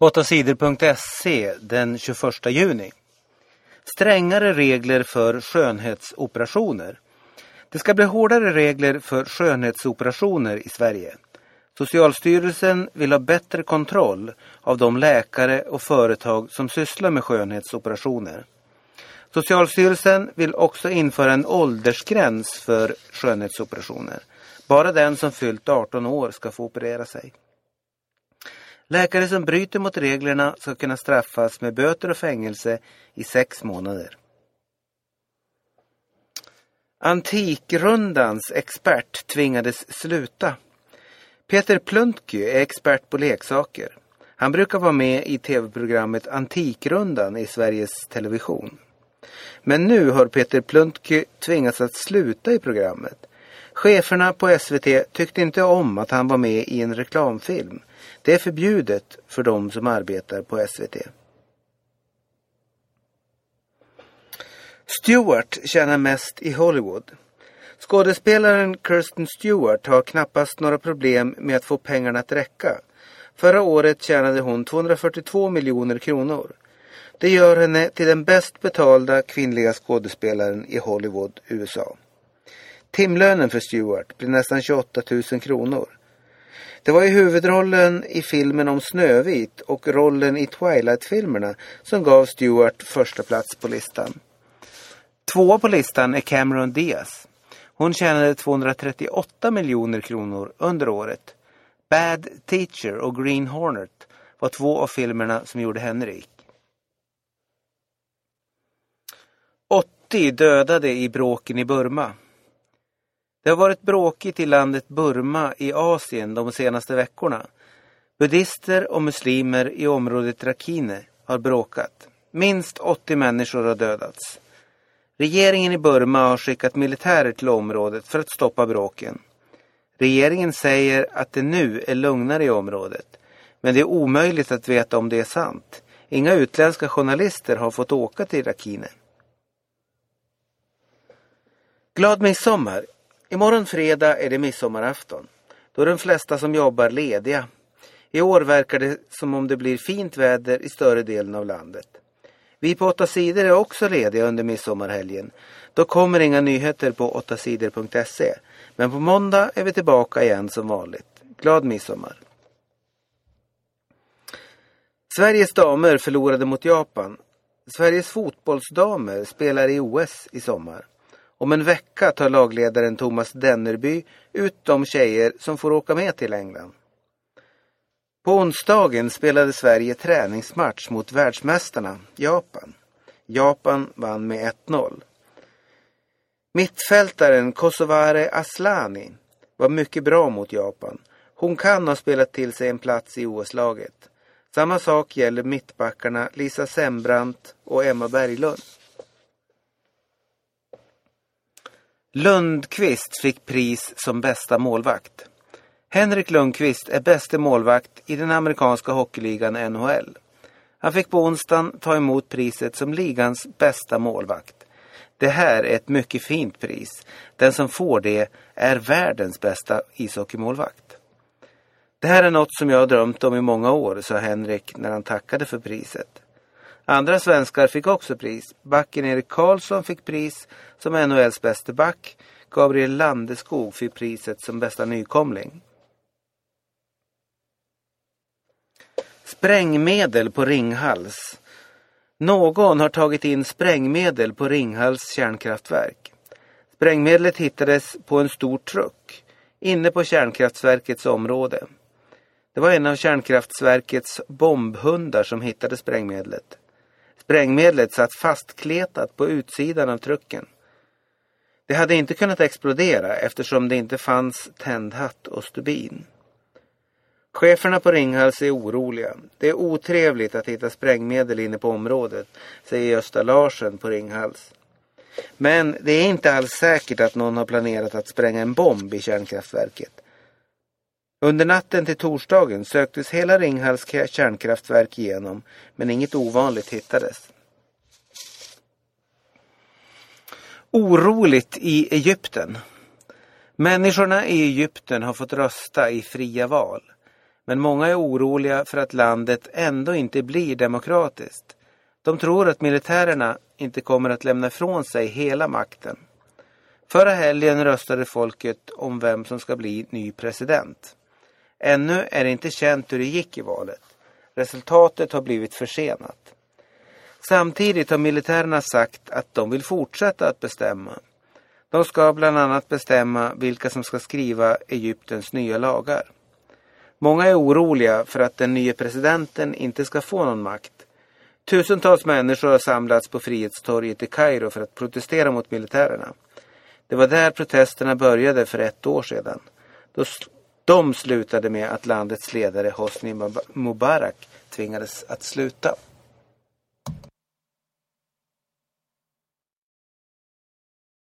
8sidor.se den 21 juni. Strängare regler för skönhetsoperationer. Det ska bli hårdare regler för skönhetsoperationer i Sverige. Socialstyrelsen vill ha bättre kontroll av de läkare och företag som sysslar med skönhetsoperationer. Socialstyrelsen vill också införa en åldersgräns för skönhetsoperationer. Bara den som fyllt 18 år ska få operera sig. Läkare som bryter mot reglerna ska kunna straffas med böter och fängelse i sex månader. Antikrundans expert tvingades sluta. Peter Pluntky är expert på leksaker. Han brukar vara med i tv-programmet Antikrundan i Sveriges Television. Men nu har Peter Pluntky tvingats att sluta i programmet. Cheferna på SVT tyckte inte om att han var med i en reklamfilm. Det är förbjudet för de som arbetar på SVT. Stewart tjänar mest i Hollywood. Skådespelaren Kirsten Stewart har knappast några problem med att få pengarna att räcka. Förra året tjänade hon 242 miljoner kronor. Det gör henne till den bäst betalda kvinnliga skådespelaren i Hollywood, USA. Timlönen för Stewart blir nästan 28 000 kronor. Det var ju huvudrollen i filmen om Snövit och rollen i Twilight-filmerna som gav Stewart första plats på listan. Tvåa på listan är Cameron Diaz. Hon tjänade 238 miljoner kronor under året. Bad Teacher och Green Hornet var två av filmerna som gjorde henne rik. 80 dödade i bråken i Burma. Det har varit bråkigt i landet Burma i Asien de senaste veckorna. Buddister och muslimer i området Rakhine har bråkat. Minst 80 människor har dödats. Regeringen i Burma har skickat militärer till området för att stoppa bråken. Regeringen säger att det nu är lugnare i området. Men det är omöjligt att veta om det är sant. Inga utländska journalister har fått åka till Rakhine. Glad midsommar! Imorgon fredag är det midsommarafton. Då är de flesta som jobbar lediga. I år verkar det som om det blir fint väder i större delen av landet. Vi på 8 sidor är också lediga under midsommarhelgen. Då kommer inga nyheter på 8sidor.se. Men på måndag är vi tillbaka igen som vanligt. Glad midsommar! Sveriges damer förlorade mot Japan. Sveriges fotbollsdamer spelar i OS i sommar. Om en vecka tar lagledaren Thomas Dennerby ut de tjejer som får åka med till England. På onsdagen spelade Sverige träningsmatch mot världsmästarna, Japan. Japan vann med 1-0. Mittfältaren Kosovare Aslani var mycket bra mot Japan. Hon kan ha spelat till sig en plats i OS-laget. Samma sak gäller mittbackarna Lisa Sembrant och Emma Berglund. Lundqvist fick pris som bästa målvakt. Henrik Lundqvist är bäste målvakt i den amerikanska hockeyligan NHL. Han fick på onsdagen ta emot priset som ligans bästa målvakt. Det här är ett mycket fint pris. Den som får det är världens bästa ishockeymålvakt. Det här är något som jag har drömt om i många år, sa Henrik när han tackade för priset. Andra svenskar fick också pris. Backen Erik Karlsson fick pris som NHLs bäste back. Gabriel Landeskog fick priset som bästa nykomling. Sprängmedel på Ringhals. Någon har tagit in sprängmedel på Ringhals kärnkraftverk. Sprängmedlet hittades på en stor truck inne på kärnkraftverkets område. Det var en av kärnkraftverkets bombhundar som hittade sprängmedlet. Sprängmedlet satt fastkletat på utsidan av trucken. Det hade inte kunnat explodera eftersom det inte fanns tändhatt och stubin. Cheferna på Ringhals är oroliga. Det är otrevligt att hitta sprängmedel inne på området, säger Gösta Larsen på Ringhals. Men det är inte alls säkert att någon har planerat att spränga en bomb i kärnkraftverket. Under natten till torsdagen söktes hela Ringhals kärnkraftverk igenom, men inget ovanligt hittades. Oroligt i Egypten. Människorna i Egypten har fått rösta i fria val. Men många är oroliga för att landet ändå inte blir demokratiskt. De tror att militärerna inte kommer att lämna ifrån sig hela makten. Förra helgen röstade folket om vem som ska bli ny president. Ännu är det inte känt hur det gick i valet. Resultatet har blivit försenat. Samtidigt har militärerna sagt att de vill fortsätta att bestämma. De ska bland annat bestämma vilka som ska skriva Egyptens nya lagar. Många är oroliga för att den nya presidenten inte ska få någon makt. Tusentals människor har samlats på Frihetstorget i Kairo för att protestera mot militärerna. Det var där protesterna började för ett år sedan. Då de slutade med att landets ledare Hosni Mubarak tvingades att sluta.